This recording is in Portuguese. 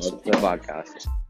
outro podcast.